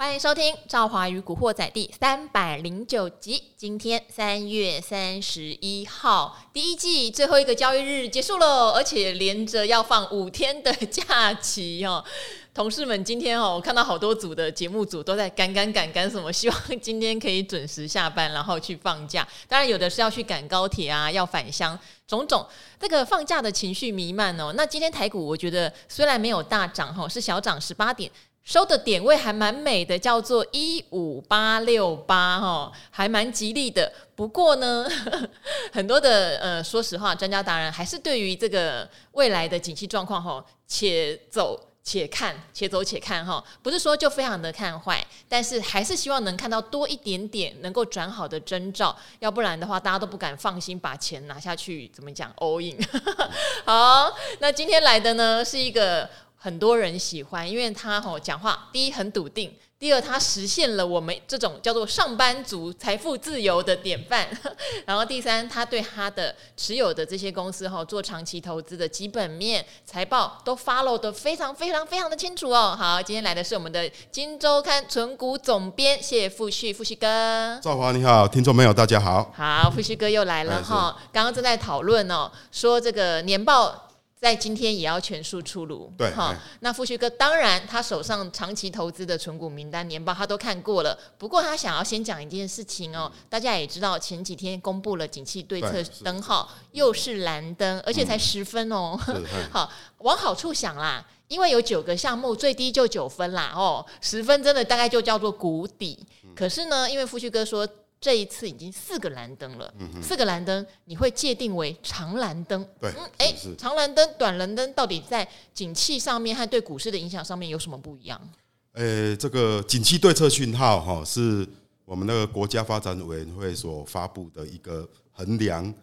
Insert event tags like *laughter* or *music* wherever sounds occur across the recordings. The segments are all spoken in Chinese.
欢迎收听《赵华与古惑仔》第三百零九集。今天三月三十一号，第一季最后一个交易日结束了，而且连着要放五天的假期哦。*laughs* 同事们今天哦，我看到好多组的节目组都在赶赶赶赶什么，希望今天可以准时下班，然后去放假。当然，有的是要去赶高铁啊，要返乡，种种这个放假的情绪弥漫哦。那今天台股，我觉得虽然没有大涨哈，是小涨十八点。收的点位还蛮美的，叫做一五八六八哈，还蛮吉利的。不过呢，*laughs* 很多的呃，说实话，专家达人还是对于这个未来的景气状况哈，且走且看，且走且看哈，不是说就非常的看坏，但是还是希望能看到多一点点能够转好的征兆，要不然的话，大家都不敢放心把钱拿下去，怎么讲 all in。*laughs* 好，那今天来的呢是一个。很多人喜欢，因为他吼讲话，第一很笃定，第二他实现了我们这种叫做上班族财富自由的典范，*laughs* 然后第三他对他的持有的这些公司吼做长期投资的基本面财报都 follow 得非常非常非常的清楚哦。好，今天来的是我们的《金周刊》存股总编谢富旭，富旭哥。赵华你好，听众朋友大家好。好，富旭哥又来了哈。刚刚正在讨论哦，说这个年报。在今天也要全数出炉，对，好，那富旭哥当然他手上长期投资的存股名单年报他都看过了，不过他想要先讲一件事情哦，大家也知道前几天公布了景气对策灯号又是蓝灯，而且才十分哦，*laughs* 好，往好处想啦，因为有九个项目最低就九分啦哦，十分真的大概就叫做谷底，可是呢，因为富旭哥说。这一次已经四个蓝灯了，四个蓝灯你会界定为长蓝灯？对，嗯，哎，长蓝灯、短蓝灯到底在景气上面和对股市的影响上面有什么不一样？呃，这个景气对策讯号哈，是我们那个国家发展委员会所发布的一个衡量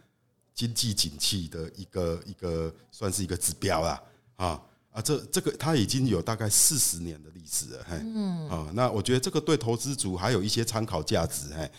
经济景气的一个一个算是一个指标啦，啊啊，这这个它已经有大概四十年的历史了，嗯，啊，那我觉得这个对投资组还有一些参考价值，嘿。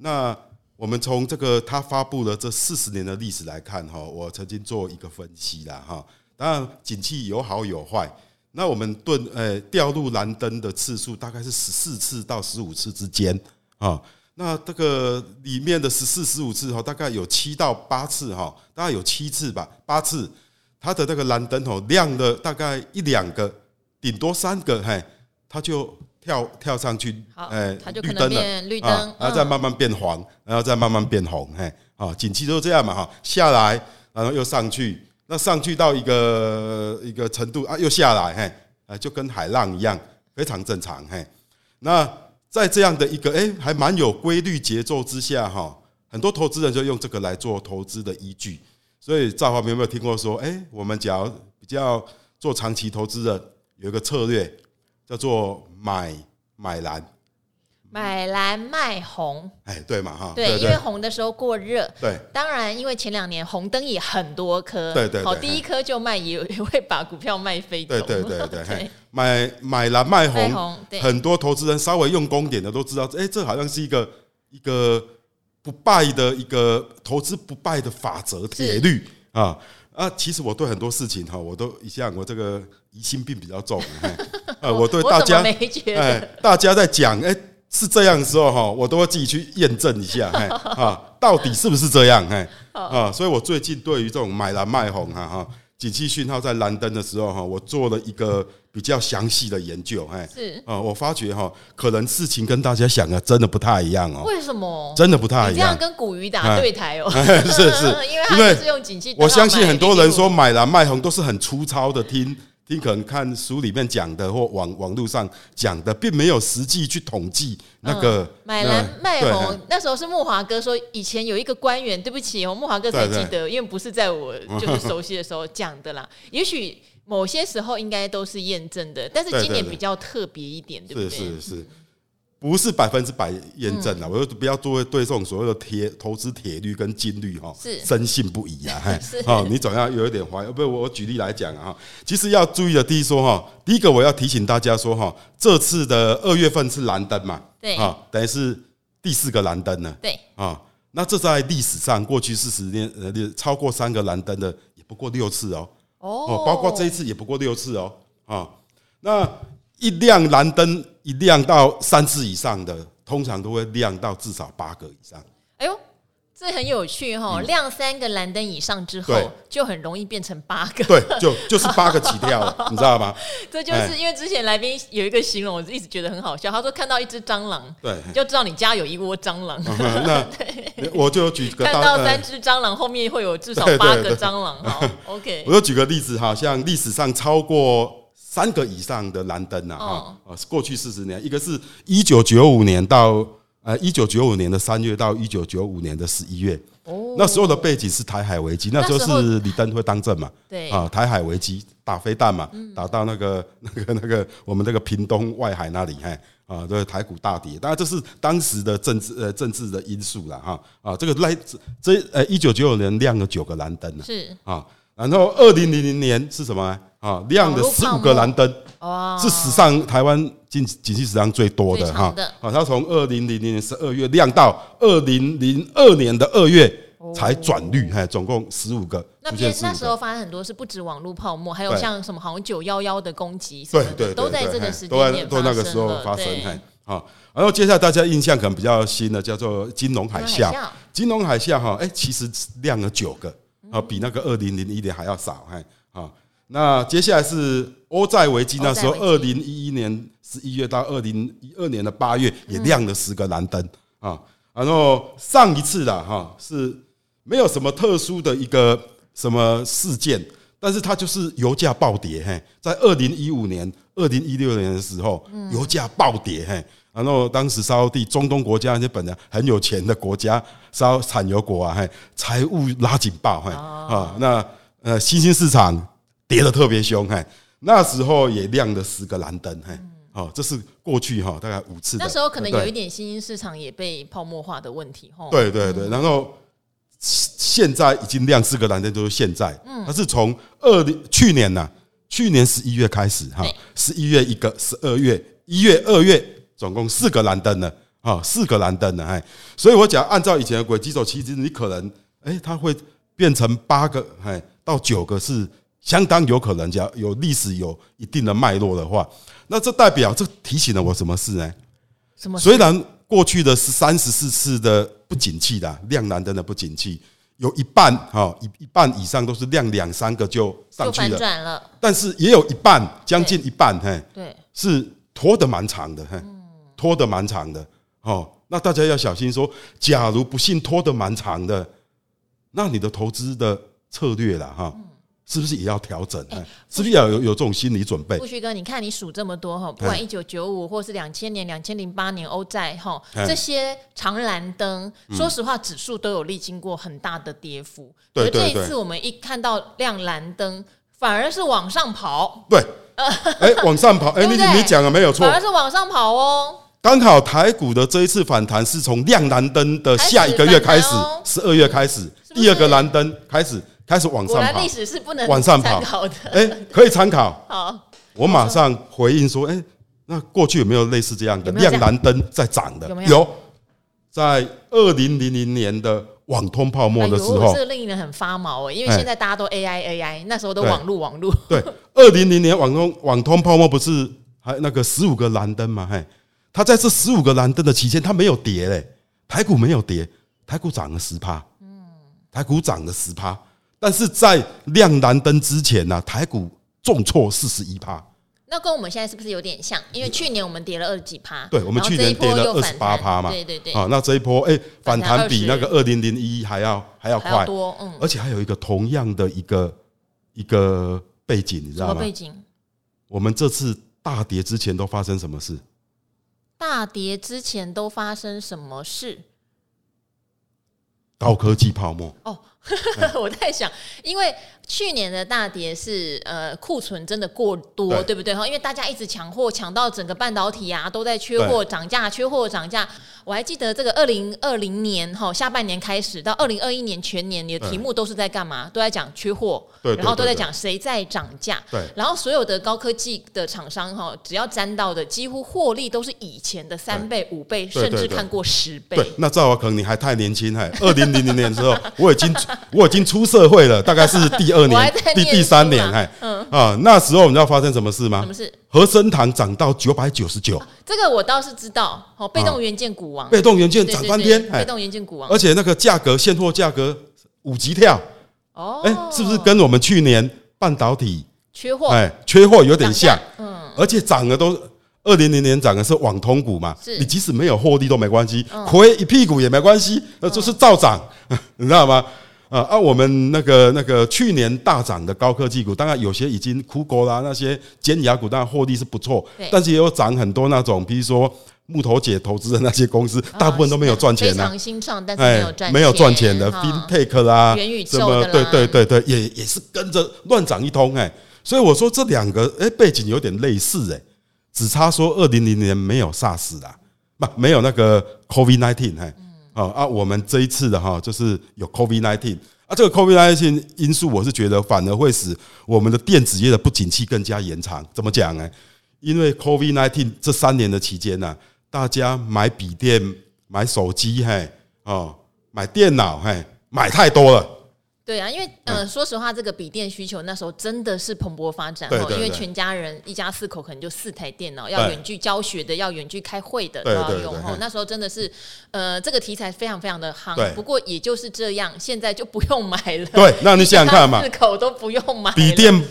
那我们从这个他发布的这四十年的历史来看，哈，我曾经做一个分析啦，哈。当然，景气有好有坏。那我们顿呃掉入蓝灯的次数大概是十四次到十五次之间啊。那这个里面的十四、十五次哈，大概有七到八次哈，大概有七次吧，八次，它的那个蓝灯哦亮了大概一两个，顶多三个，嘿，它就。跳跳上去，哎，它就可能变绿灯，然后再慢慢变黄，然后再慢慢变红，嘿，啊，景气都这样嘛，哈，下来，然后又上去，那上去到一个一个程度啊，又下来，嘿，啊，就跟海浪一样，非常正常，嘿。那在这样的一个哎，还蛮有规律节奏之下，哈，很多投资人就用这个来做投资的依据。所以赵华有没有听过说，哎，我们假如比较做长期投资的，有一个策略。叫做买买蓝，买蓝卖红，哎，对嘛哈？对，因为红的时候过热。对，当然，因为前两年红灯也很多颗，对对。好，第一颗就卖，也 *laughs* 也会把股票卖飞走。对对对 *laughs* 对，买买蓝卖红，很多投资人稍微用功点的都知道，哎，这好像是一个一个不败的一个投资不败的法则铁律啊啊！其实我对很多事情哈，我都一向我这个疑心病比较重。*laughs* 呃，我对大家，哎，大家在讲，哎，是这样的时候哈，我都会自己去验证一下，哎，啊，到底是不是这样，哎，啊，所以我最近对于这种买蓝卖红哈哈，景气讯号在蓝灯的时候哈，我做了一个比较详细的研究，哎，是啊，我发觉哈，可能事情跟大家想的真的不太一样哦。为什么？真的不太一样？这样跟古鱼打对台哦？是 *laughs* 是，*laughs* 因为是用景气，我相信很多人说买蓝卖红都是很粗糙的听。听可能看书里面讲的或网网络上讲的，并没有实际去统计那个、嗯、买蓝卖红。那时候是木华哥说，以前有一个官员，对不起，哦木华哥才记得，因为不是在我就是熟悉的时候讲的啦。也许某些时候应该都是验证的，但是今年比较特别一点，对不对？是是是。不是百分之百验证了，嗯、我就不要做对这种所谓的铁投资铁律跟金律哈，是。深信不疑啊！好，*laughs* 你总要有一点怀疑。不，我举例来讲啊，其实要注意的，第一说哈，第一个我要提醒大家说哈，这次的二月份是蓝灯嘛，对。啊，等于是第四个蓝灯呢，对。啊，那这在历史上过去四十年呃，超过三个蓝灯的也不过六次哦，哦，包括这一次也不过六次哦，啊，那一亮蓝灯。一亮到三次以上的，通常都会亮到至少八个以上。哎呦！这很有趣哈、哦，亮三个蓝灯以上之后，就很容易变成八个。对，就就是八个起跳了，*laughs* 你知道吗？这就是因为之前来宾有一个形容，我一直觉得很好笑。他说看到一只蟑螂，对，就知道你家有一窝蟑螂。*laughs* 那我就举个看到三只蟑螂后面会有至少八个蟑螂。好，OK。*laughs* 我就举个例子哈，像历史上超过三个以上的蓝灯啊，哈，过去四十年，一个是一九九五年到。呃，一九九五年的三月到一九九五年的十一月，哦，那时候的背景是台海危机，那时候是李登辉当政嘛，对。啊，台海危机打飞弹嘛，打到那个 *laughs* 那个那个我们那个屏东外海那里，嘿，啊，对，台股大跌，当然这是当时的政治呃政治的因素了哈，啊，这个来这呃一九九五年亮了九个蓝灯是。啊，然后二零零零年是什么呢？啊，亮了十五个蓝灯，是史上台湾经经济史上最多的哈。啊，它从二零零零年十二月亮到二零零二年的二月才转绿，哈，总共十五个。那边那时候发生很多是不止网络泡沫，还有像什么好像九幺幺的攻击，对对，都在这个时间点都那个时候发生。哈，然后接下来大家印象可能比较新的叫做金融海啸，金融海啸哈，哎，其实亮了九个，啊，比那个二零零一年还要少，哈，啊。那接下来是欧债危机，那时候二零一一年十一月到二零一二年的八月也亮了十个蓝灯啊。然后上一次的哈是没有什么特殊的一个什么事件，但是它就是油价暴跌嘿，在二零一五年、二零一六年的时候，油价暴跌嘿。然后当时沙乌地中东国家那些本来很有钱的国家，沙产油国啊，嘿，财务拉警报嘿啊，那呃新兴市场。跌得特别凶，嘿，那时候也亮了十个蓝灯，嘿，好，这是过去哈大概五次。那时候可能有一点新兴市场也被泡沫化的问题，哈。对对对，然后现在已经亮四个蓝灯，都是现在，嗯。它是从二零去年呐，去年十一月开始，哈，十一月一个，十二月一月二月，总共四个蓝灯了，啊，四个蓝灯了，哎，所以我讲按照以前的轨迹走，其实你可能，哎，它会变成八个，哎，到九个是。相当有可能，讲有历史有一定的脉络的话，那这代表这提醒了我什么事呢？什么？虽然过去的是三十四次的不景气的亮蓝灯的不景气，有一半哈一一半以上都是亮两三个就上去了，但是也有一半将近一半嘿，对，是拖得蛮长的嘿，拖得蛮长的哦。那大家要小心说，假如不幸拖得蛮长的，那你的投资的策略了哈。是不是也要调整？欸、是不是要有有这种心理准备？不旭哥，你看你数这么多哈，不管一九九五或是两千年、两千零八年欧债哈，这些长蓝灯，说实话，指数都有历经过很大的跌幅。对，这一次我们一看到亮蓝灯，反而是往上跑。对，*laughs* 哎，往上跑，哎，你你讲的没有错，反而是往上跑哦。刚好台股的这一次反弹是从亮蓝灯的下一个月开始，十二月开始，第二个蓝灯开始。开始往上跑，历史是不能往上跑。的。哎，可以参考。好，我马上回应说，哎，那过去有没有类似这样的亮蓝灯在涨的？有，在二零零零年的网通泡沫的时候，这令人很发毛哎，因为现在大家都 AI AI，那时候都网路网路。对，二零零年网通网通泡沫不是还那个十五个蓝灯吗？嘿，它在这十五个蓝灯的期间，它没有跌嘞，台股没有跌，台股涨了十趴，嗯，台股涨了十趴。但是在亮蓝灯之前呢，台股重挫四十一趴。那跟我们现在是不是有点像？因为去年我们跌了二十几趴，对，我们去年跌了二十八趴嘛。对对对。啊，那这一波哎，反弹比那个二零零一还要还要快多，嗯。而且还有一个同样的一个一个背景，你知道吗？背景。我们这次大跌之前都发生什么事？大跌之前都发生什么事？高科技泡沫。哦。*laughs* 我在想，因为去年的大跌是呃库存真的过多，对，对不对？哈，因为大家一直抢货，抢到整个半导体啊都在缺货涨价，缺货涨价。我还记得这个二零二零年哈下半年开始到二零二一年全年，你的题目都是在干嘛？都在讲缺货，然后都在讲谁在涨价。对，然后所有的高科技的厂商哈，只要沾到的，几乎获利都是以前的三倍、五倍，甚至看过十倍。对，那赵华可能你还太年轻，哎，二零零零年的时候我已经。*laughs* 我已经出社会了，大概是第二年、第第三年，哎，嗯啊，那时候你知道发生什么事吗？什么事？和生堂涨到九百九十九，这个我倒是知道。哦，被动元件股王，被动元件涨翻天，被动元件股王，而且那个价格现货价格五级跳，哦，哎，是不是跟我们去年半导体缺货，哎，缺货有点像？嗯，而且涨的都。二零零年涨的是网通股嘛？你即使没有获利都没关系，亏一屁股也没关系，那就是照涨，*laughs* 你知道吗？啊啊，我们那个那个去年大涨的高科技股，当然有些已经枯骨啦，那些尖牙股当然获利是不错，但是也有涨很多那种，比如说木头姐投资的那些公司，大部分都没有赚钱的，非常新创，但是没有赚没有赚钱的，FinTech 啦，什么对对对对，也也是跟着乱涨一通哎，所以我说这两个哎背景有点类似哎。只差说二零零年没有 SARS 啦，不没有那个 COVID nineteen 哎，啊啊，我们这一次的哈就是有 COVID nineteen 啊，这个 COVID nineteen 因素我是觉得反而会使我们的电子业的不景气更加延长。怎么讲呢？因为 COVID nineteen 这三年的期间呢，大家买笔电、买手机嘿，哦，买电脑嘿，买太多了。对啊，因为呃，说实话，这个笔电需求那时候真的是蓬勃发展哦。因为全家人一家四口可能就四台电脑，要远距教学的，要远距开会的都要用哦。那时候真的是呃，这个题材非常非常的夯。不过也就是这样，现在就不用买了。对，那你想想 *laughs* 看嘛，四口都不用买笔电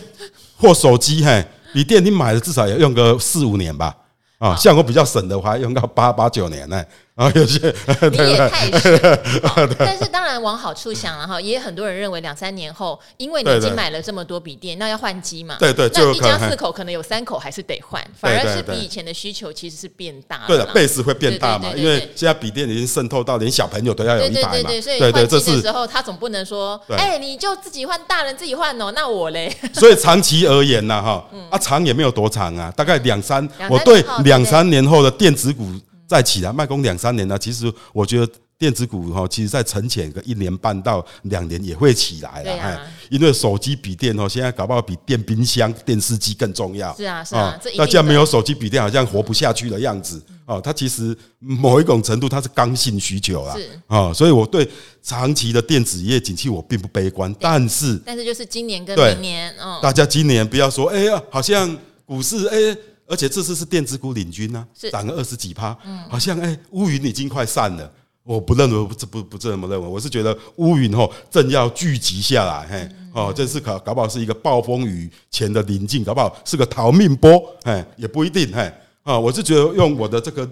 或手机，嘿，笔电你买了至少也用个四五年吧。啊，像我比较省的话，用到八八九年呢。啊，有些 *laughs* 你也太省。*laughs* 但是当然往好处想了哈，也很多人认为两三年后，因为你已经买了这么多笔电，那要换机嘛？对对，那一家四口可能有三口还是得换，反而是比以前的需求其实是变大了。对的，base 会变大嘛？因为现在笔电已经渗透到连小朋友都要有一台嘛。对对对，所以换机的时候，他总不能说，哎，你就自己换，大人自己换哦，那我嘞？*laughs* 所以长期而言呢，哈，啊，长也没有多长啊，大概两三，我对两三年后的电子股。再起来，卖工两三年了。其实我觉得电子股哈，其实在沉潜个一年半到两年也会起来了。哎，因为手机、笔电哦，现在搞不好比电冰箱、电视机更重要。是啊，是啊，大家没有手机、笔电，好像活不下去的样子。哦，它其实某一种程度，它是刚性需求啦。是啊，所以我对长期的电子业景气我并不悲观。但是，但是就是今年跟明年，嗯，大家今年不要说，哎呀，好像股市，哎。而且这次是电子股领军呢，涨了二十几趴，好像哎乌云已经快散了。我不认为不不不这么认为，我是觉得乌云吼正要聚集下来，嘿哦，这是搞搞不好是一个暴风雨前的临近，搞不好是个逃命波，嘿也不一定，嘿啊，我是觉得用我的这个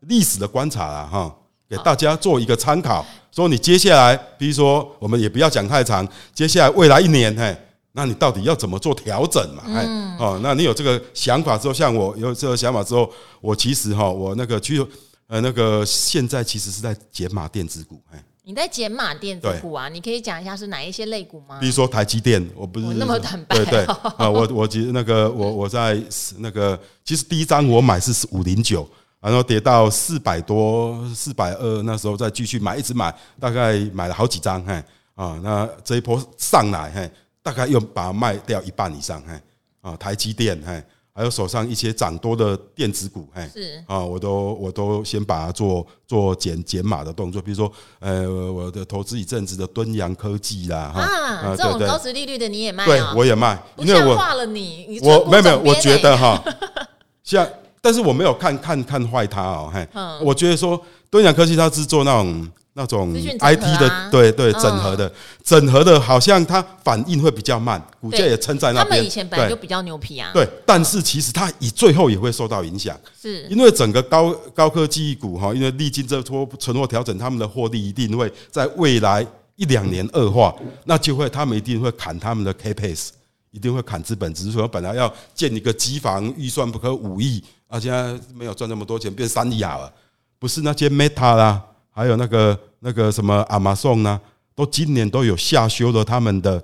历史的观察啊，哈，给大家做一个参考，说你接下来，比如说我们也不要讲太长，接下来未来一年，嘿。那你到底要怎么做调整嘛？哎、嗯，哦，那你有这个想法之后，像我有这个想法之后，我其实哈，我那个去呃那个现在其实是在减码电子股。哎，你在减码电子股啊？你可以讲一下是哪一些类股吗？比如说台积电，我不是那么坦白。对对 *laughs* 啊，我我其实那个我我在那个其实第一张我买是五零九，然后跌到四百多四百二，那时候再继续买，一直买，大概买了好几张。嘿，啊，那这一波上来，嘿。大概又把它卖掉一半以上，嘿，啊，台积电，嘿，还有手上一些涨多的电子股，嘿，是。啊，我都我都先把它做做减减码的动作，比如说，呃，我的投资一阵子的敦洋科技啦，啊，这种高值利率的你也卖，对，我也卖，因为我化了你，我没有没有，我觉得哈，*laughs* 像，但是我没有看看看坏它哦，嘿，我觉得说敦洋科技它是做那种。那种 IT 的，对对，整合的，整合的，好像它反应会比较慢，股价也撑在那边。他们以前本来就比较牛皮啊。对，但是其实它以最后也会受到影响，是因为整个高高科技股哈，因为历经这波存货调整，他们的获利一定会在未来一两年恶化，那就会他们一定会砍他们的 CapEx，一定会砍资本，只是说本来要建一个机房，预算不可五亿，啊，现在没有赚那么多钱，变三亿好了，不是那些 Meta 啦。还有那个那个什么亚马逊呢，都今年都有下修了他们的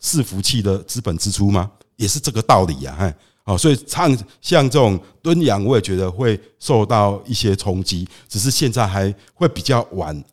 伺服器的资本支出吗？也是这个道理呀，哎，哦，所以像像这种敦洋，我也觉得会受到一些冲击，只是现在还会比较晚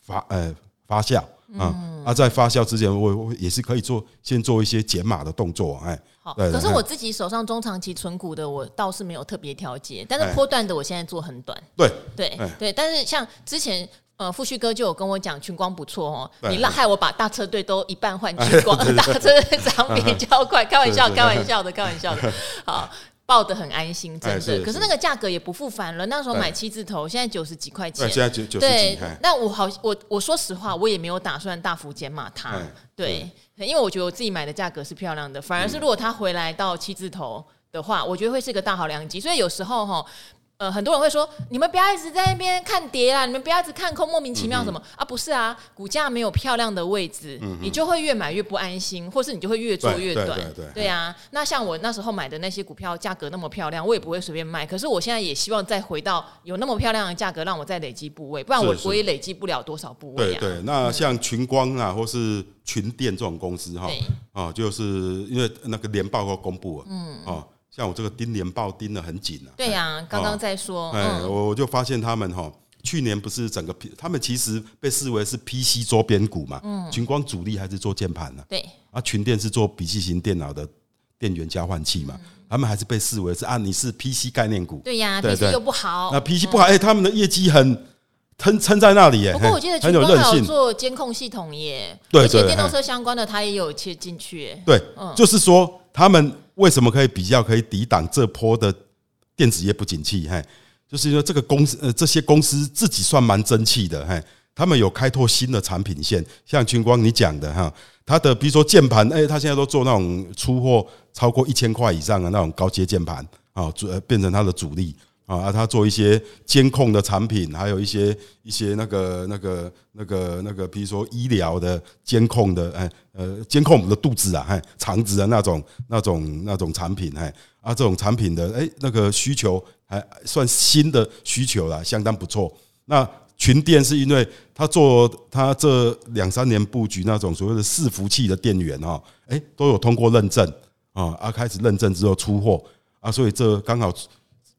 发呃发酵啊，啊，在发酵之前，我我也是可以做先做一些减码的动作，哎。好，可是我自己手上中长期存股的，我倒是没有特别调节，但是波段的我现在做很短。对。对对，但是像之前呃，富旭哥就有跟我讲群光不错哦，对你害我把大车队都一半换群光，*laughs* 大车队涨比较快，*laughs* 开玩笑，开玩笑的，开玩笑的，好。抱得很安心，真的。是是，可是那个价格也不复返了。那时候买七字头，现在九十几块钱。现在九九十几。那我好，我我说实话，我也没有打算大幅减码它。对，因为我觉得我自己买的价格是漂亮的。反而是如果它回来到七字头的话，我觉得会是一个大好良机。所以有时候哈。呃，很多人会说，你们不要一直在那边看跌啦，你们不要一直看空，莫名其妙什么、嗯、啊？不是啊，股价没有漂亮的位置，嗯、你就会越买越不安心，或是你就会越做越短。对，对，对，对，那像我那时候买的那些股票，价格那么漂亮，我也不会随便卖。可是我现在也希望再回到有那么漂亮的价格，让我再累积部位，不然我我也累积不了多少部位啊。对，对对，那像群光啊，或是群电这种公司哈，啊、哦，就是因为那个年报都公布了，嗯啊。像我这个盯年报盯得很紧啊。对呀、啊，刚刚在说，哎、哦，我、嗯、我就发现他们哈，去年不是整个，他们其实被视为是 PC 周边股嘛，嗯，群光主力还是做键盘的，对，啊，群电是做笔记型电脑的电源交换器嘛，嗯、他们还是被视为是啊，你是 PC 概念股，对呀、啊、，PC 又不好，那 PC 不好，哎、嗯。欸，他们的业绩很撑撑在那里耶，不过我记得群光还有做监控系统耶，对，而且电动车相关的他也有切进去耶，对，嗯、就是说他们。为什么可以比较可以抵挡这波的电子业不景气？嘿，就是说这个公司呃，这些公司自己算蛮争气的，嘿，他们有开拓新的产品线，像群光你讲的哈，他的比如说键盘，哎，他现在都做那种出货超过一千块以上的那种高阶键盘啊，主变成它的主力。啊，他做一些监控的产品，还有一些一些那个那个那个那个，比如说医疗的监控的，哎呃，监控我们的肚子啊，哎，肠子的那种那种那种产品，哎啊，这种产品的哎那个需求还算新的需求啦，相当不错。那群电是因为他做他这两三年布局那种所谓的伺服器的电源啊，哎都有通过认证啊，啊开始认证之后出货啊，所以这刚好。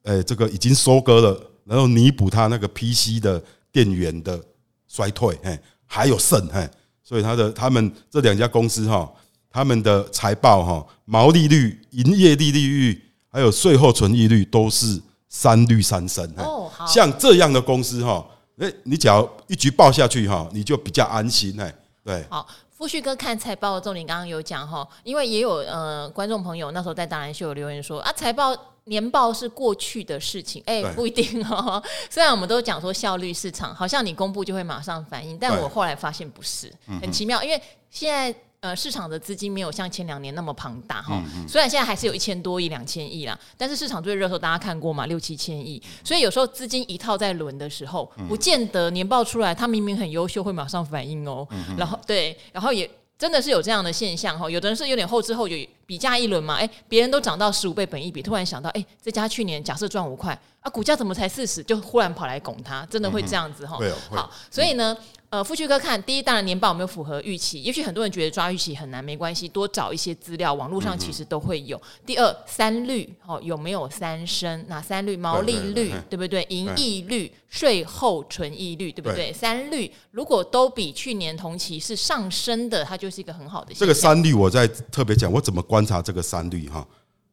哎，这个已经收割了，然后弥补它那个 PC 的电源的衰退，哎，还有剩，哎，所以它的他们这两家公司哈，他们的财报哈，毛利率、营业利率还有税后存益率都是三率三升，哦，好，像这样的公司哈，哎，你只要一局报下去哈，你就比较安心，哎，对，好。富旭哥看财报的重点，刚刚有讲哈，因为也有呃观众朋友那时候在达人秀有留言说啊，财报年报是过去的事情，哎，不一定哦。*laughs* 虽然我们都讲说效率市场，好像你公布就会马上反应，但我后来发现不是，很奇妙，因为现在。呃，市场的资金没有像前两年那么庞大哈，虽然现在还是有一千多亿、两千亿啦，但是市场最热的时候大家看过嘛，六七千亿，所以有时候资金一套在轮的时候，不见得年报出来，它明明很优秀会马上反应哦。然后对，然后也真的是有这样的现象哈，有的人是有点后知后觉，比价一轮嘛，哎，别人都涨到十五倍本一比，突然想到，哎，这家去年假设赚五块啊，股价怎么才四十，就忽然跑来拱它，真的会这样子哈。好，所以呢。呃，富旭哥看第一，当然年报有没有符合预期？也许很多人觉得抓预期很难，没关系，多找一些资料，网络上其实都会有。第二，三率哦，有没有三升？那三率？毛利率对不对？盈利率、税后纯益率对不对？三率如果都比去年同期是上升的，它就是一个很好的。这个三率我在特别讲，我怎么观察这个三率哈？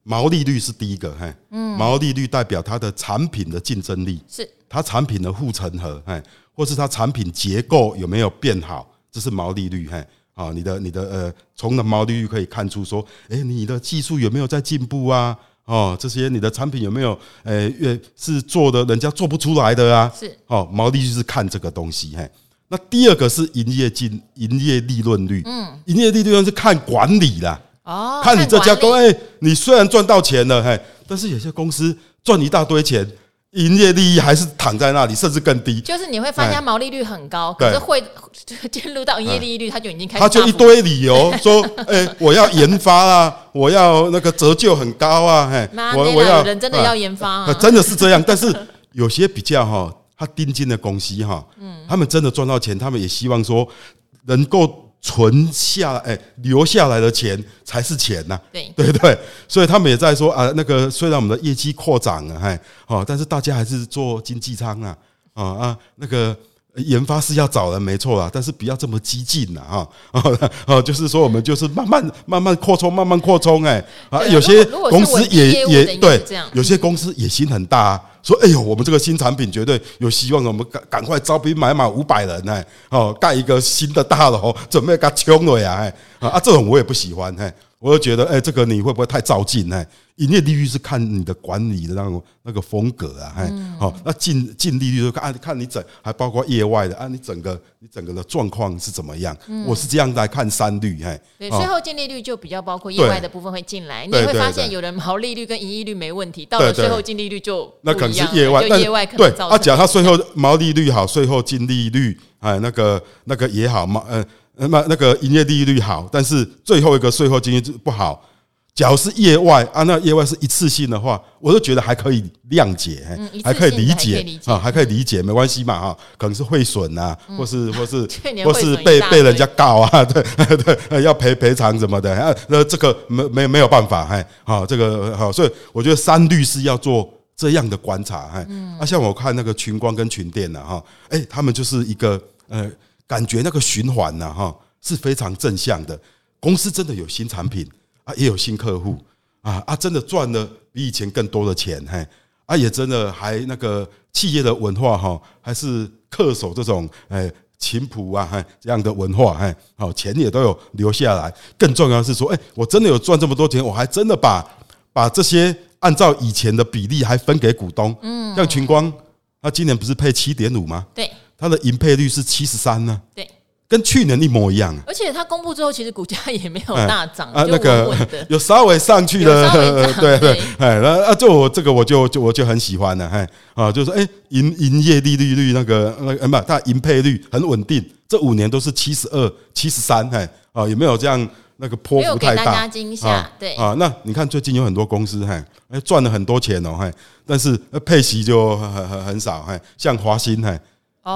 毛利率是第一个，嘿，嗯，毛利率代表它的产品的竞争力，是它产品的护城河，嘿。或是它产品结构有没有变好，这是毛利率，嘿，啊，你的你的呃，从的毛利率可以看出说，哎，你的技术有没有在进步啊？哦，这些你的产品有没有，呃，越是做的人家做不出来的啊？是，哦，毛利率是看这个东西，嘿。那第二个是营业净营业利润率，嗯，营业利润是看管理啦，哦，看你这家公司，你虽然赚到钱了，嘿，但是有些公司赚一大堆钱。营业利益还是躺在那里，甚至更低。就是你会发现毛利率很高，可是会 *laughs* 进入到营业利率，它就已经开始。他就一堆理由 *laughs* 说：“哎，我要研发啊，我要那个折旧很高啊。”嘿，我我要人真的要研发啊，真的是这样。但是有些比较哈，他盯紧的公司哈，嗯，他们真的赚到钱，他们也希望说能够。存下哎，留下来的钱才是钱呐，对。对对，所以他们也在说啊，那个虽然我们的业绩扩展了，哎，哦，但是大家还是做经济舱啊，啊啊，那个研发是要找人没错啦，但是不要这么激进呐哈 *laughs* 哦，就是说我们就是慢慢慢慢扩充，慢慢扩充哎啊，有些公司也也对，有些公司野心很大，啊，说哎呦，我们这个新产品绝对有希望，我们赶赶快招兵买马五百人哎哦，盖一个新的大楼，准备给他冲了呀哎啊，这种我也不喜欢哎。我就觉得，哎、欸，这个你会不会太照进？哎，营业利率是看你的管理的那种那个风格啊，哎、嗯，好，那净净利率就看看你整，还包括业外的啊，你整个你整个的状况是怎么样？嗯、我是这样来看三率，哎，对，税后净利率就比较包括业外的部分会进来，你会发现有人毛利率跟营业率没问题，到了税后净利率就那可能是业外，就业外可能啊，假如他税后毛利率好，税后净利率哎，那个那个也好嘛，嗯，那么那个营业利率好，但是最后一个税后净利率不好。假如是业外啊，那业外是一次性的话，我都觉得还可以谅解，还可以理解啊，还可以理解，没关系嘛哈，可能是汇损啊，或是或是 *laughs* 或是被被人家告啊，*laughs* 对对，要赔赔偿什么的啊，那这个没没没有办法，哎，好这个好，所以我觉得三律师要做这样的观察，哎，啊，像我看那个群光跟群电呢，哈，哎，他们就是一个呃，感觉那个循环呢，哈，是非常正向的，公司真的有新产品。也有新客户啊啊，真的赚了比以前更多的钱，嘿啊，也真的还那个企业的文化哈，还是恪守这种哎勤朴啊，这样的文化，嘿，好钱也都有留下来。更重要的是说，哎，我真的有赚这么多钱，我还真的把把这些按照以前的比例还分给股东。嗯，像群光，他今年不是配七点五吗？对，他的盈配率是七十三呢。对。跟去年一模一样，而且它公布之后，其实股价也没有大涨，啊，那个 *laughs* 有稍微上去的，*laughs* 对对，哎，那啊，就我这个我就就我就很喜欢了，哎，啊，就是哎，营营业利率率那个那个不，它盈配率很稳定，这五年都是七十二、七十三，哎，啊，有没有这样那个波幅太大？大家惊吓，对啊，那你看最近有很多公司，哎，哎，赚了很多钱哦，哎，但是配息就很很很少，哎，像华新，哎。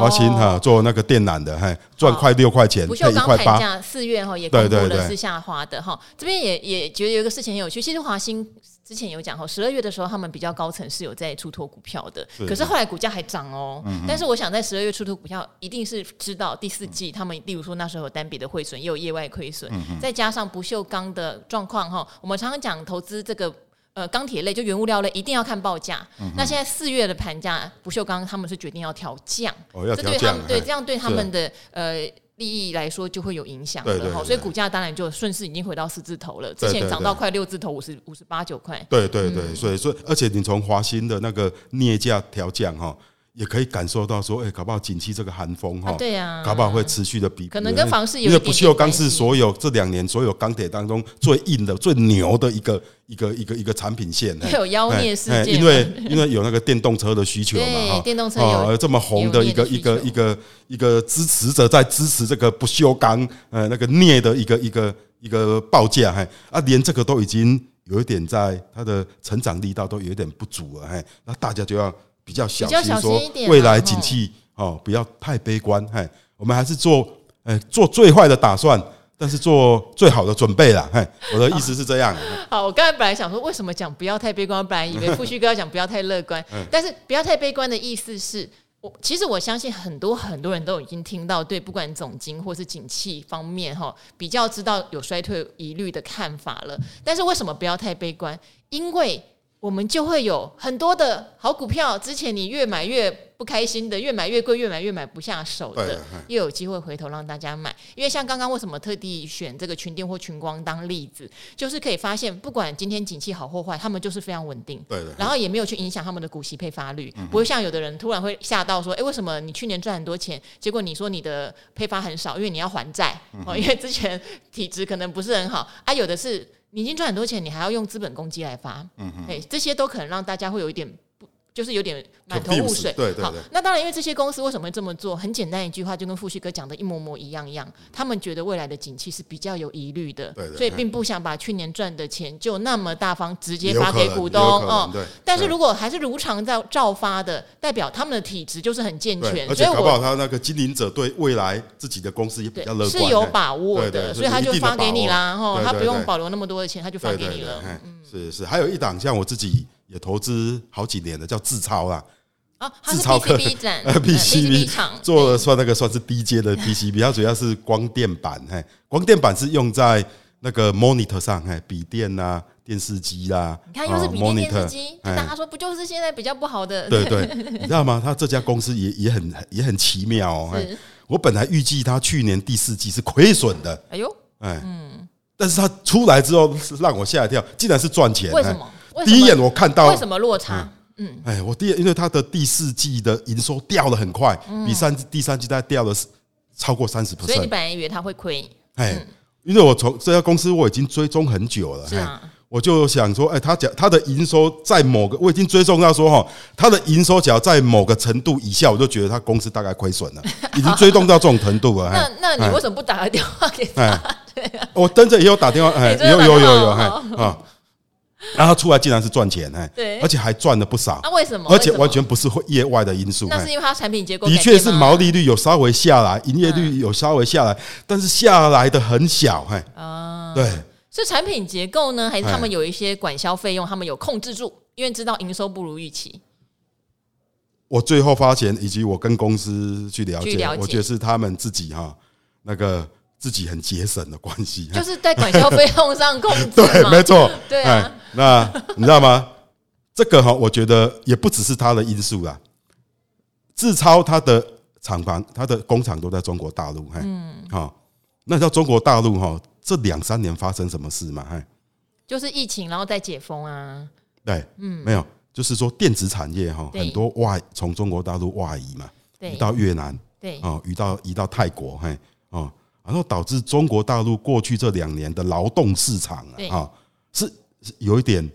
华新哈做那个电缆的，嘿，赚快六块钱，不锈钢盘价四月哈也公布了是下滑的哈。这边也也觉得有一个事情很有趣，其实华新之前有讲哈，十二月的时候他们比较高层是有在出脱股票的，可是后来股价还涨哦。但是我想在十二月出脱股票，一定是知道第四季他们，例如说那时候有单笔的汇损，也有业外亏损，再加上不锈钢的状况哈。我们常常讲投资这个。呃，钢铁类就原物料类一定要看报价。嗯、那现在四月的盘价，不锈钢他们是决定要调降，哦，要调降，这对他们对这样对他们的呃利益来说就会有影响了哈。所以股价当然就顺势已经回到四字头了，之前涨到快六字头，五十五十八九块。对对对，所以所以而且你从华兴的那个镍价调降哈。也可以感受到说，哎，搞不好景气这个寒风哈，对呀，搞不好会持续的比，可能跟房市有因为不锈钢是所有这两年所有钢铁当中最硬的、最牛的一个一个一个一个产品线。有妖孽事件，因为因为有那个电动车的需求嘛，哈，电动车有这么红的一个一个一个一个支持者在支持这个不锈钢呃那个镍的一个一个一个报价，哈啊，连这个都已经有一点在它的成长力道都有一点不足了，哎，那大家就要。比较小心，说未来景气哦，不要太悲观。嘿，我们还是做，呃，做最坏的打算，但是做最好的准备啦。嘿，我的意思是这样。*laughs* 好，我刚才本来想说，为什么讲不要太悲观？本来以为富旭哥要讲不要太乐观，*laughs* 但是不要太悲观的意思是我其实我相信很多很多人都已经听到，对，不管总经或是景气方面哈，比较知道有衰退疑虑的看法了。但是为什么不要太悲观？因为我们就会有很多的好股票，之前你越买越不开心的，越买越贵，越买越买不下手的，又有机会回头让大家买。因为像刚刚为什么特地选这个群电或群光当例子，就是可以发现，不管今天景气好或坏，他们就是非常稳定，对的。然后也没有去影响他们的股息配发率，不会像有的人突然会吓到说，哎，为什么你去年赚很多钱，结果你说你的配发很少，因为你要还债哦，因为之前体质可能不是很好啊，有的是。你已经赚很多钱，你还要用资本公积来发，哎，这些都可能让大家会有一点不，就是有点满头雾水。对对对。好，那当然，因为这些公司为什么会这么做？很简单一句话，就跟富旭哥讲的一模模一样一样。他们觉得未来的景气是比较有疑虑的，对对，所以并不想把去年赚的钱就那么大方直接发给股东哦。对。但是如果还是如常在照发的，代表他们的体质就是很健全，而且搞不好他那个经营者对未来自己的公司也比较乐观，是有把握的，所以他就发给你啦。哈，他不用保留那么多的钱，他就发给你了。是是，还有一档像我自己也投资好几年了，叫智超啦。啊，制超科 PCB 展 *laughs* 呃 PCB 厂做的算那个算是低阶的 *laughs* PCB，它主要是光电板，嘿，光电板是用在那个 monitor 上，嘿，笔电啊。电视机啦，你看又是笔电电视机，大家说不就是现在比较不好的？对对，*laughs* 你知道吗？他这家公司也也很也很奇妙哦。我本来预计他去年第四季是亏损的，哎呦，哎，嗯，但是他出来之后是让我吓一跳，竟然是赚钱。为什么？第一眼我看到为什么落差？嗯，哎，我第因为他的第四季的营收掉的很快，比三第三季大概掉了超过三十 percent。所以你本来以为他会亏？哎，因为我从这家公司我已经追踪很久了，是啊。我就想说，哎，他讲他的营收在某个，我已经追踪到说哈，他的营收只要在某个程度以下，我就觉得他公司大概亏损了，*laughs* 已经追踪到这种程度了。那那你为什么不打个电话给他？*laughs* 我等着也有打电话，哎，有有有有，哎啊，*laughs* 然后出来竟然是赚钱，哎，对，而且还赚了不少。那为什么？而且完全不是业外的因素。那是因为它产品结构的确是毛利率有稍微下来，营业率有稍微下来，但是下来的很小，哎啊，对。是产品结构呢，还是他们有一些管销费用，他们有控制住？因为知道营收不如预期。我最后发现，以及我跟公司去了解，我觉得是他们自己哈，那个自己很节省的关系，就是在管销费用上控制。*laughs* 对，没错。对啊，那你知道吗？这个哈，我觉得也不只是他的因素啦。志超他的厂房、他的工厂都在中国大陆，嗯，好，那叫中国大陆哈。这两三年发生什么事嘛？哎，就是疫情，然后再解封啊。对，嗯，没有，就是说电子产业哈，很多外从中国大陆外移嘛，移到越南，对，哦，移到移到泰国，嘿，哦，然后导致中国大陆过去这两年的劳动市场啊，是有一点，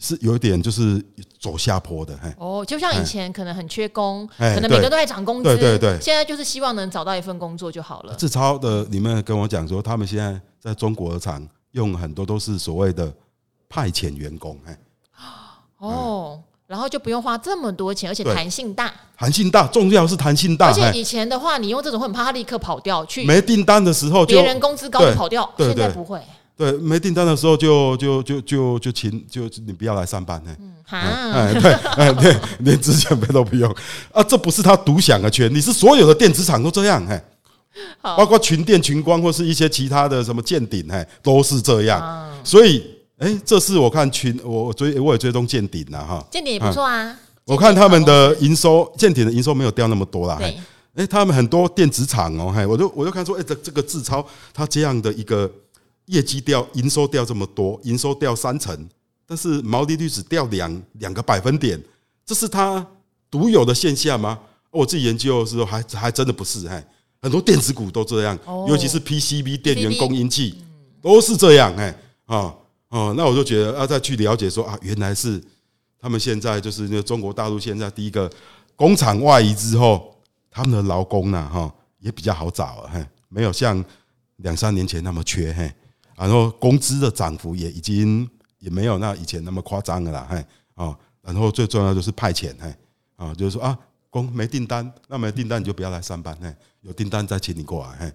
是有一点就是走下坡的，嘿。哦，就像以前可能很缺工，可能每个都在涨工资，对对对，现在就是希望能找到一份工作就好了。志超的里面跟我讲说，他们现在。在中国的厂用很多都是所谓的派遣员工，哎，哦，然后就不用花这么多钱，而且弹性大，弹性大，重要是弹性大。而且以前的话，你用这种会很怕他立刻跑掉去，没订单的时候，别人工资高就跑掉，现在不会。对，没订单的时候就就就就就请就你不要来上班，哎，哎，对，哎，对，连资遣费都不用啊，这不是他独享的权利，是所有的电子厂都这样，哎。包括群电、群光或是一些其他的什么建鼎，哎，都是这样。所以，哎，这是我看群，我追我也追踪建鼎了哈。建鼎也不错啊。我看他们的营收，建鼎的营收没有掉那么多啦。对。哎，他们很多电子厂哦，嘿，我就我就看说，哎，这这个志超，它这样的一个业绩掉，营收掉这么多，营收掉三成，但是毛利率只掉两两个百分点，这是它独有的现象吗？我自己研究的时候，还还真的不是，哎。很多电子股都这样，尤其是 PCB 电源供应器都是这样。哎，啊哦，那我就觉得要再去了解说啊，原来是他们现在就是那个中国大陆现在第一个工厂外移之后，他们的劳工呢，哈也比较好找了，嘿，没有像两三年前那么缺，嘿，然后工资的涨幅也已经也没有那以前那么夸张了啦，嘿，啊，然后最重要就是派遣，嘿，啊，就是说啊。工没订单，那没订单你就不要来上班，嘿，有订单再请你过来，嘿，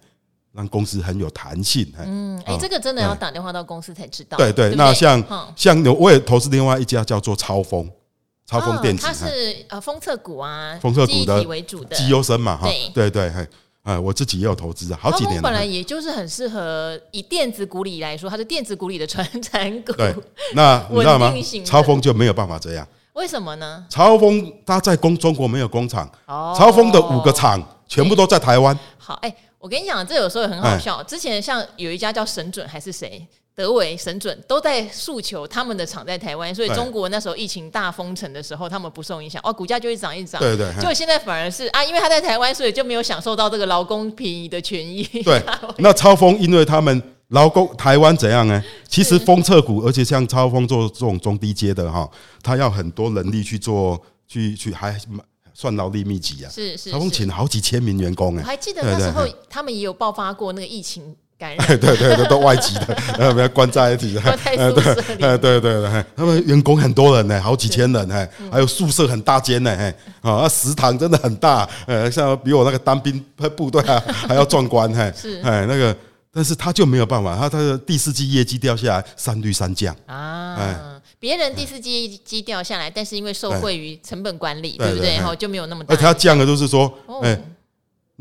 让公司很有弹性，嗯，哎，这个真的要打电话到公司才知道。对对，那像像我也投资另外一家叫做超风，超风电子，它是呃封测股啊，封测股的为主的。绩优生嘛，哈，对对，嘿，哎，我自己也有投资啊，好几年。本来也就是很适合以电子股里来说，它是电子股里的传 *laughs* 承股。对，那你知道吗？超风就没有办法这样。为什么呢？超风他在工中国没有工厂，超风的五个厂全部都在台湾。好，哎，我跟你讲，这有时候也很好笑。之前像有一家叫神准还是谁，德伟、沈准都在诉求他们的厂在台湾，所以中国那时候疫情大封城的时候，他们不受影响，哦，股价就一涨一涨。对对。结果现在反而是啊，因为他在台湾，所以就没有享受到这个劳工便宜的权益。*laughs* 对，那超峰因为他们。劳工台湾怎样呢？其实封测股，而且像超峰做这种中低阶的哈，他要很多人力去做，去去还算劳力密集啊。是是，超丰请好几千名员工哎。我还记得那时候他们也有爆发过那个疫情感染。*laughs* 对对对，都外籍的，呃，不要关在一起的。对对对对对，他们员工很多人呢，好几千人哎，还有宿舍很大间呢，哎，啊，食堂真的很大，呃，像比我那个当兵部队啊还要壮观，嘿，是，哎，那个。但是他就没有办法，他他的第四季业绩掉下来，三率三降啊！哎，别人第四季绩掉下来，但是因为受惠于成本管理，对对不对？然后就没有那么大。而它降的都是说，哎，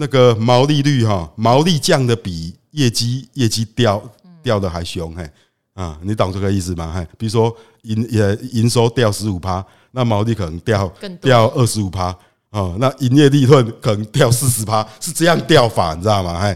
那个毛利率哈，毛利降的比业绩业绩掉掉的还凶，嘿啊，你懂这个意思吗？嘿，比如说营也营收掉十五趴，那毛利可能掉掉二十五趴。哦，那营业利润可能掉四十趴，是这样掉法，你知道吗？嘿，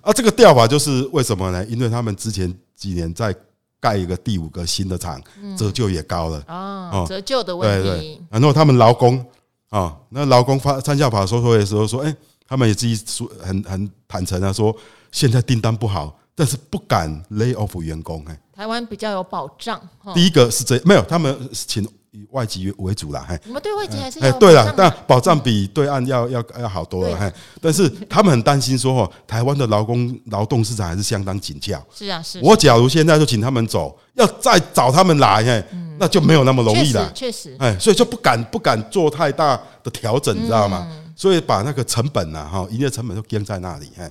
啊，这个掉法就是为什么呢？因为他们之前几年在盖一个第五个新的厂，折旧也高了哦，折旧的问题。对对，然后他们劳工啊，那劳工发参加法说会的时候说，哎，他们也自己说很很坦诚啊，说现在订单不好，但是不敢 lay off 员工。哎，台湾比较有保障。第一个是这没有，他们请。以外籍为主啦，哎，我们对外籍还是哎，对了，但保障比对岸要要要好多了，哎。但是他们很担心说，哦，台湾的劳工劳动市场还是相当紧俏。是啊，是。我假如现在就请他们走，要再找他们来，嘿，那就没有那么容易了。确实，哎，所以就不敢不敢做太大的调整，你知道吗？所以把那个成本呐，哈，营业成本都跟在那里，哎。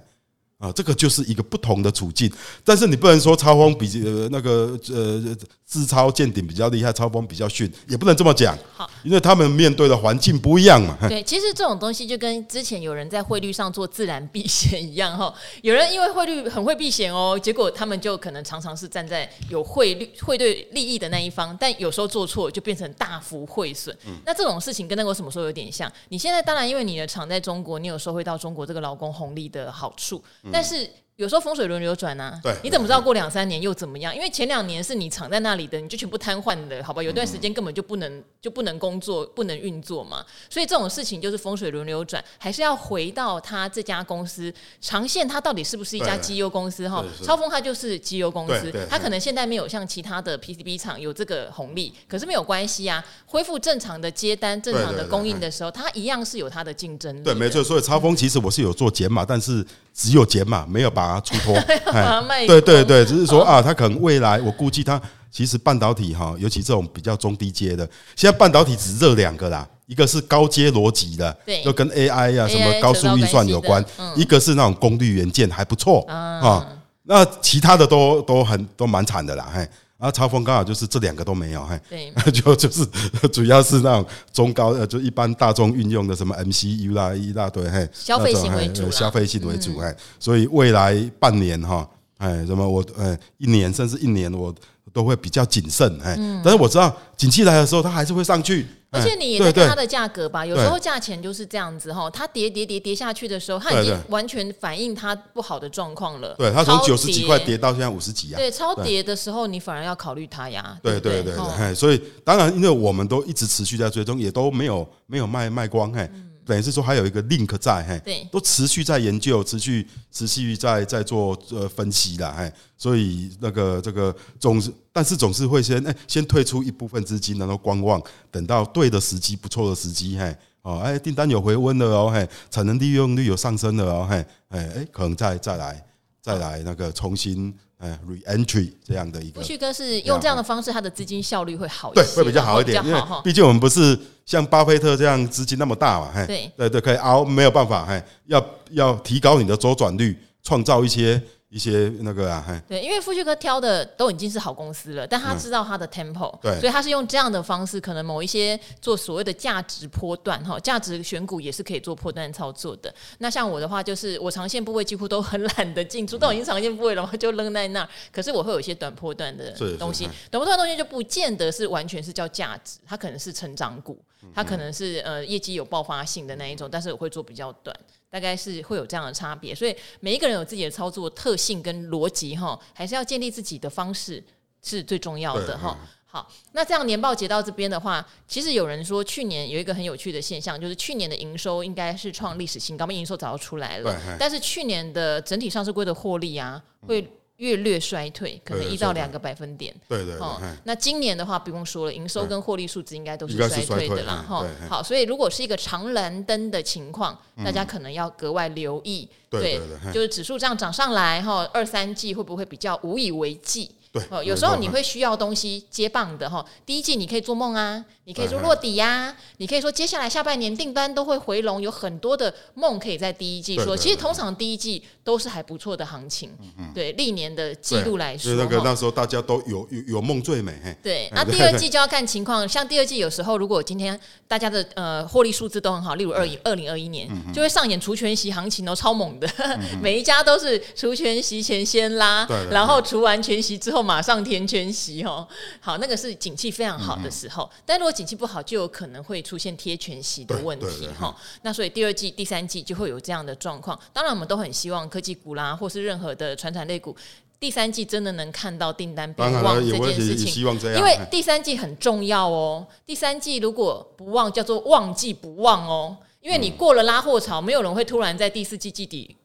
啊，这个就是一个不同的处境，但是你不能说超风比呃那个呃自超见顶比较厉害，超风比较逊，也不能这么讲。好，因为他们面对的环境不一样嘛。对，其实这种东西就跟之前有人在汇率上做自然避险一样哈。有人因为汇率很会避险哦，结果他们就可能常常是站在有汇率汇兑利益的那一方，但有时候做错就变成大幅汇损。嗯，那这种事情跟那个什么时候有点像？你现在当然因为你的厂在中国，你有收回到中国这个劳工红利的好处。但是有时候风水轮流转呐，对，你怎么知道过两三年又怎么样？因为前两年是你藏在那里的，你就全部瘫痪的，好吧？有段时间根本就不能就不能工作，不能运作嘛。所以这种事情就是风水轮流转，还是要回到他这家公司长线，它到底是不是一家绩优公司？哈，超峰它就是绩优公司，它可能现在没有像其他的 PCB 厂有这个红利，可是没有关系啊。恢复正常的接单、正常的供应的时候，它一样是有它的竞争力。对，没错。所以超峰其实我是有做减码，但是只有减码，没有把。它，出脱，*laughs* 对对对，只是说啊，它可能未来，我估计它其实半导体哈，尤其这种比较中低阶的，现在半导体只热两个啦，一个是高阶逻辑的，对，就跟 AI 啊什么高速运算有关，一个是那种功率元件还不错啊，那其他的都都很都蛮惨的啦，嘿。啊，超风刚好就是这两个都没有，嘿，对，*laughs* 就 *laughs* 就是主要是那种中高呃，就一般大众运用的什么 MCU 啦一大堆，嘿，消费性为主，消费性为主，哎，所以未来半年哈，哎，什么我呃一年甚至一年我都会比较谨慎，哎，但是我知道景气来的时候它还是会上去。而且你也在看它的价格吧，有时候价钱就是这样子哈，它跌跌跌跌下去的时候，它已经完全反映它不好的状况了。对，它从九十几块跌到现在五十几啊。对，超跌的时候你反而要考虑它呀。对对对对，所以当然，因为我们都一直持续在追踪，也都没有没有卖卖光，嘿。等于是说还有一个 link 在，嘿，对，都持续在研究，持续持续在在做呃分析啦，嘿，所以那个这个总是，但是总是会先哎先退出一部分资金，然后观望，等到对的时机，不错的时机，嘿，哦，哎，订单有回温了哦，嘿，产能利用率有上升了哦，嘿，哎哎，可能再再来再来那个重新。哎，re-entry 这样的一个，胡旭哥是用这样的方式，他的资金效率会好一些，对，会比较好一点，因为毕竟我们不是像巴菲特这样资金那么大嘛，嘿，对对对，可以熬，没有办法，嘿，要要提高你的周转率，创造一些。一些那个啊，对，因为富旭哥挑的都已经是好公司了，但他知道他的 tempo，对，所以他是用这样的方式，可能某一些做所谓的价值波段哈，价值选股也是可以做波段操作的。那像我的话，就是我长线部位几乎都很懒得进出，都已经长线部位了嘛，就扔在那儿。可是我会有一些短波段的东西，短波段的东西就不见得是完全是叫价值，它可能是成长股，它可能是呃业绩有爆发性的那一种，但是我会做比较短。大概是会有这样的差别，所以每一个人有自己的操作特性跟逻辑哈，还是要建立自己的方式是最重要的哈。好，那这样年报结到这边的话，其实有人说去年有一个很有趣的现象，就是去年的营收应该是创历史新高，营收早就出来了，但是去年的整体上市规的获利啊会。月略衰退，可能一到两个百分点。对对，哦，那今年的话不用说了，营收跟获利数字应该都是衰退的啦。哈，好，所以如果是一个长蓝灯的情况，大家可能要格外留意。对，就是指数这样涨上来，哈，二三季会不会比较无以为继？对，哦，有时候你会需要东西接棒的哈。第一季你可以做梦啊，你可以说落底呀、啊，你可以说接下来下半年订单都会回笼，有很多的梦可以在第一季说。其实通常第一季都是还不错的行情，对历年的记录来说，那个那时候大家都有有有梦最美。对，那第二季就要看情况，像第二季有时候如果今天大家的呃获利数字都很好，例如二一二零二一年就会上演除权息行情哦，超猛的，*laughs* 每一家都是除权息前先拉，然后除完权息之后。马上填全息哦，好，那个是景气非常好的时候，但如果景气不好，就有可能会出现贴全息的问题哈。那所以第二季、第三季就会有这样的状况。当然，我们都很希望科技股啦，或是任何的传产类股，第三季真的能看到订单变旺这件事情。因为第三季很重要哦。第三季如果不旺，叫做旺季不旺哦。因为你过了拉货潮，没有人会突然在第四季季底。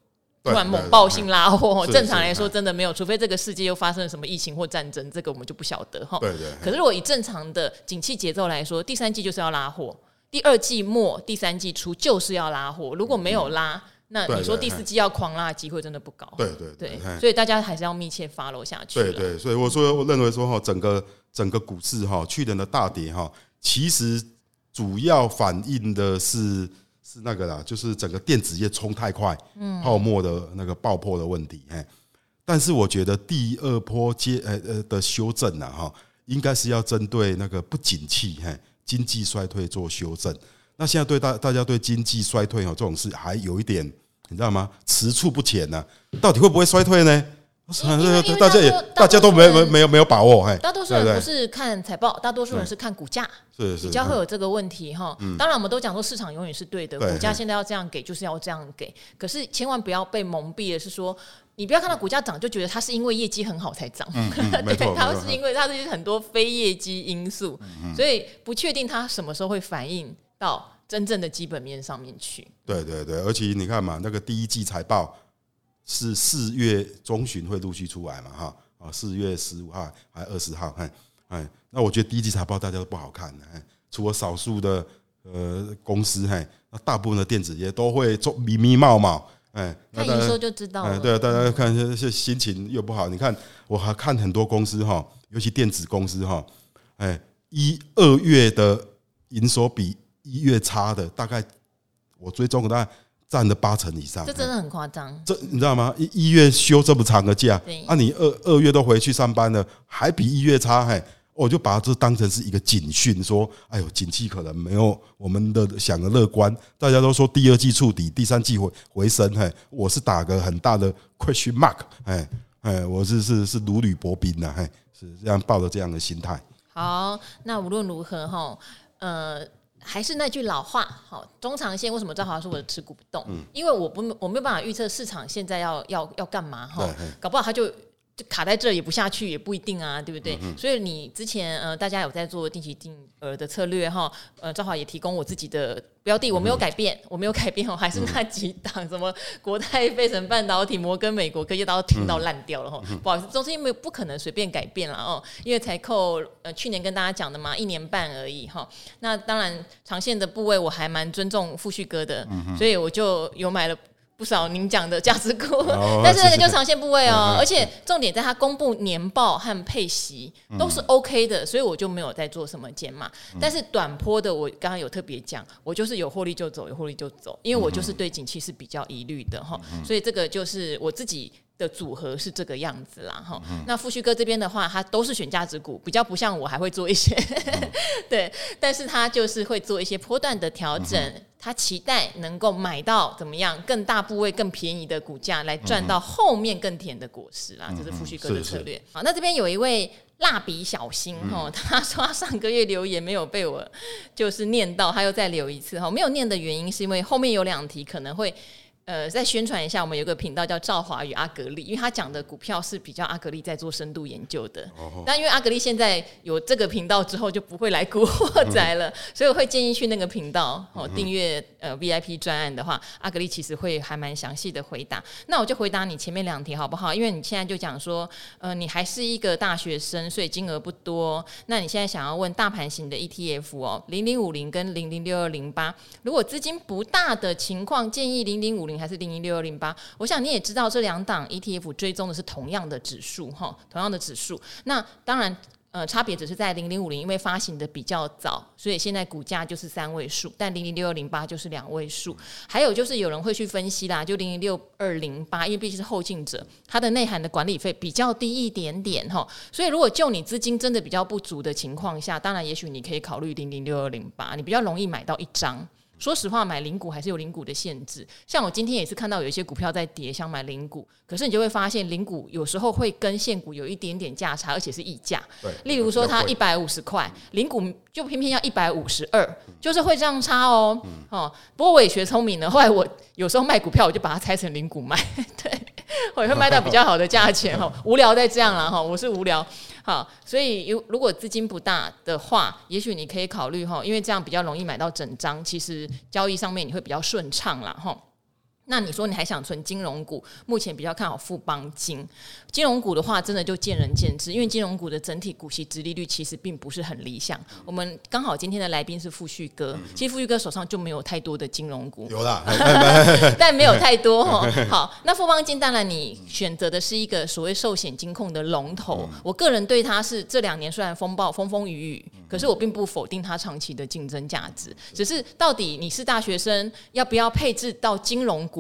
突然猛爆性拉货，正常来说真的没有，除非这个世界又发生了什么疫情或战争，这个我们就不晓得哈。对对。可是如果以正常的景气节奏来说，第三季就是要拉货，第二季末、第三季初就是要拉货。如果没有拉，那你说第四季要狂拉的机会真的不高。对对对。所以大家还是要密切 follow 下去。对对。所以我说，我认为说哈，整个整个股市哈，去年的大跌哈，其实主要反映的是。是那个啦，就是整个电子业冲太快，嗯，泡沫的那个爆破的问题，哎，但是我觉得第二波接呃呃的修正呢，哈，应该是要针对那个不景气，嘿，经济衰退做修正。那现在对大大家对经济衰退哦这种事还有一点，你知道吗？迟触不前呢，到底会不会衰退呢？大家也大家都没没没有没有把握，哎，大多数人不是看财报，大多数人是看股价，是是比较会有这个问题哈。当然，我们都讲说市场永远是对的，股价现在要这样给就是要这样给，可是千万不要被蒙蔽的，是说你不要看到股价涨就觉得它是因为业绩很好才涨，*laughs* 对，它是因为它是很多非业绩因素，所以不确定它什么时候会反映到真正的基本面上面去。对对对，而且你看嘛，那个第一季财报。是四月中旬会陆续出来嘛？哈啊，四月十五号还二十号？哎哎，那我觉得第一季财报大家都不好看，哎，除了少数的呃公司，嘿，那大部分的电子业都会做迷迷冒冒，哎，看营收就知道了。对啊，大家看这些心情又不好。你看，我还看很多公司哈，尤其电子公司哈，哎，一二月的营收比一月差的，大概我追踪的大概。占了八成以上，这真的很夸张。这你知道吗？一一月休这么长的假，啊，你二二月都回去上班了，还比一月差，嘿，我就把这当成是一个警讯，说，哎呦，景气可能没有我们的想的乐观。大家都说第二季触底，第三季回回升，嘿，我是打个很大的 question mark，哎哎，我是是是如履薄冰呐，嘿，是这样抱着这样的心态。好，那无论如何哈，呃。还是那句老话，好，中长线为什么赵华说我的持股不动？嗯，因为我不我没有办法预测市场现在要要要干嘛哈，搞不好他就。就卡在这儿也不下去也不一定啊，对不对？嗯、所以你之前呃，大家有在做定期定额的策略哈，呃，正好也提供我自己的标的，*laughs* 我没有改变，我没有改变我，还是那几档，什么国泰、费城半导体、摩根美国科技，都听到烂掉了哈。不好意思，中心没有不可能随便改变了哦，因为才扣呃去年跟大家讲的嘛，一年半而已哈。那当然长线的部位我还蛮尊重富旭哥的，所以我就有买了。不少您讲的价值股，*laughs* 但是那个就长线部位哦，而且重点在它公布年报和配息都是 OK 的，所以我就没有在做什么减码。但是短波的，我刚刚有特别讲，我就是有获利就走，有获利就走，因为我就是对景气是比较疑虑的哈，所以这个就是我自己的组合是这个样子啦哈。那富旭哥这边的话，他都是选价值股，比较不像我还会做一些，*laughs* 对，但是他就是会做一些波段的调整。他期待能够买到怎么样更大部位、更便宜的股价，来赚到后面更甜的果实啦。这是富旭哥的策略。好，那这边有一位蜡笔小新哈，他说他上个月留言没有被我就是念到，他又再留一次哈。没有念的原因是因为后面有两题可能会。呃，再宣传一下，我们有个频道叫赵华与阿格力，因为他讲的股票是比较阿格力在做深度研究的。那、oh. 因为阿格力现在有这个频道之后，就不会来古惑仔了，所以我会建议去那个频道哦，订阅呃 VIP 专案的话，阿格力其实会还蛮详细的回答。那我就回答你前面两题好不好？因为你现在就讲说，呃，你还是一个大学生，所以金额不多。那你现在想要问大盘型的 ETF 哦，零零五零跟零零六二零八，如果资金不大的情况，建议零零五零。零还是零零六二零八？我想你也知道，这两档 ETF 追踪的是同样的指数哈，同样的指数。那当然。呃，差别只是在零零五零，因为发行的比较早，所以现在股价就是三位数，但零零六二零八就是两位数。还有就是有人会去分析啦，就零零六二零八，因为毕竟是后进者，它的内涵的管理费比较低一点点哈，所以如果就你资金真的比较不足的情况下，当然也许你可以考虑零零六二零八，你比较容易买到一张。说实话，买零股还是有零股的限制。像我今天也是看到有一些股票在跌，想买零股，可是你就会发现零股有时候会跟现股有一点点价差，而且是溢价。对，例如说它一百五十块，零股就偏偏要一百五十二，就是会这样差哦。嗯、哦，不过我也学聪明了，后来我有时候卖股票，我就把它拆成零股卖，*laughs* 对，我也会卖到比较好的价钱。哈，*laughs* 无聊再这样了哈，我是无聊。好，所以如如果资金不大的话，也许你可以考虑哈，因为这样比较容易买到整张，其实交易上面你会比较顺畅啦哈。那你说你还想存金融股？目前比较看好富邦金。金融股的话，真的就见仁见智，因为金融股的整体股息殖利率其实并不是很理想。我们刚好今天的来宾是富旭哥，其实富旭哥手上就没有太多的金融股，有啦，*laughs* *laughs* 但没有太多哈。好，那富邦金当然你选择的是一个所谓寿险金控的龙头，我个人对它是这两年虽然风暴风风雨雨，可是我并不否定它长期的竞争价值，只是到底你是大学生，要不要配置到金融股？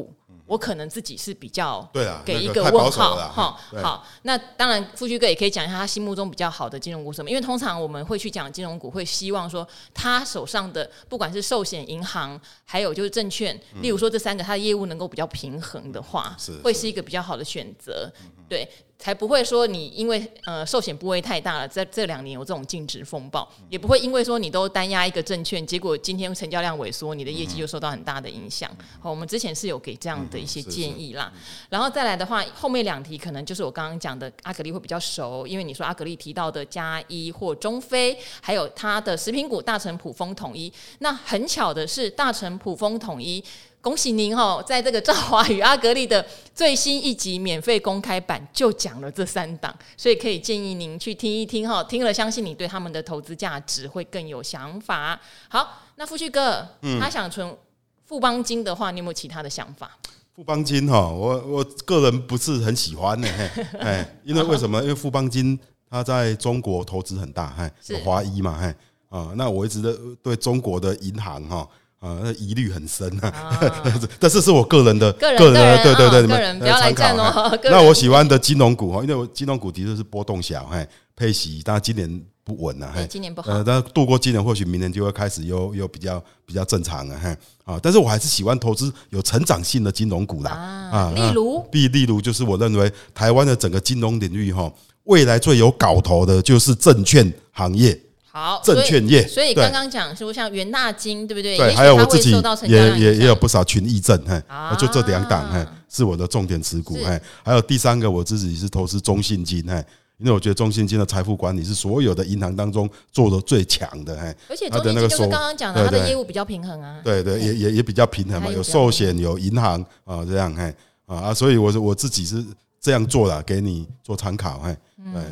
我可能自己是比较对啊，给一个问号哈。好，那当然，富旭哥也可以讲一下他心目中比较好的金融股什么？因为通常我们会去讲金融股，会希望说他手上的不管是寿险、银行，还有就是证券，例如说这三个，他的业务能够比较平衡的话，是会是一个比较好的选择。对。才不会说你因为呃寿险部位太大了，在这两年有这种净值风暴，也不会因为说你都单压一个证券，结果今天成交量萎缩，你的业绩就受到很大的影响。好，我们之前是有给这样的一些建议啦。然后再来的话，后面两题可能就是我刚刚讲的阿格力会比较熟，因为你说阿格力提到的加一或中非，还有它的食品股大成普丰统一，那很巧的是大成普丰统一。恭喜您哦，在这个赵华与阿格力的最新一集免费公开版就讲了这三档，所以可以建议您去听一听哈，听了相信你对他们的投资价值会更有想法。好，那富旭哥，嗯、他想存富邦金的话，你有没有其他的想法？富邦金哈，我我个人不是很喜欢呢，哎，因为为什么？因为富邦金它在中国投资很大，哎，有华裔嘛，哎，啊，那我一直的对中国的银行哈。啊，那疑虑很深啊，*laughs* 但是是我个人的个人的，对对对，你们不要来战哦。*laughs* 那我喜欢的金融股哈，因为我金融股的确是波动小，嘿，配息，但今年不稳了，嘿，今年不好。呃，但度过今年，或许明年就会开始又又比较比较正常了，嘿，啊，但是我还是喜欢投资有成长性的金融股啦，啊，例如，例例如就是我认为台湾的整个金融领域哈，未来最有搞头的就是证券行业。好，证券业，所以刚刚讲是不是像元大金，对不对？对，还有我自己也也也有不少群益证，哎，就这两档，哎，是我的重点持股，哎，还有第三个我自己是投资中信金，哎，因为我觉得中信金的财富管理是所有的银行当中做的最强的，哎，而且中信金就是刚刚讲的，它的业务比较平衡啊，对对，也也也比较平衡嘛，有寿险，有银行啊，这样，哎，啊，所以我我自己是这样做的，给你做参考，哎，对。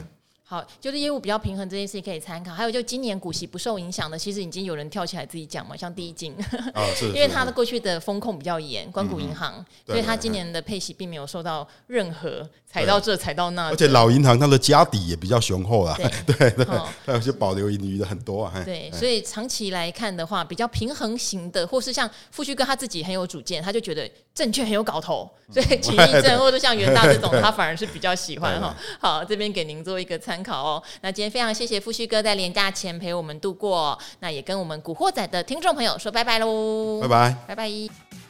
好，就是业务比较平衡这件事情可以参考。还有就今年股息不受影响的，其实已经有人跳起来自己讲嘛，像第一金，哦、*laughs* 因为它的过去的风控比较严，关谷银行，嗯、所以它今年的配息并没有受到任何踩到这踩到那。而且老银行它的家底也比较雄厚啊，对 *laughs* 对，对，它有些保留盈余的很多啊。对，所以长期来看的话，比较平衡型的，或是像富旭哥他自己很有主见，他就觉得证券很有搞头，所以群益证 *laughs* 或者像元大这种，他反而是比较喜欢哈。好，这边给您做一个参考哦。那今天非常谢谢富旭哥在年假前陪我们度过，那也跟我们古惑仔的听众朋友说拜拜喽，拜拜，拜拜。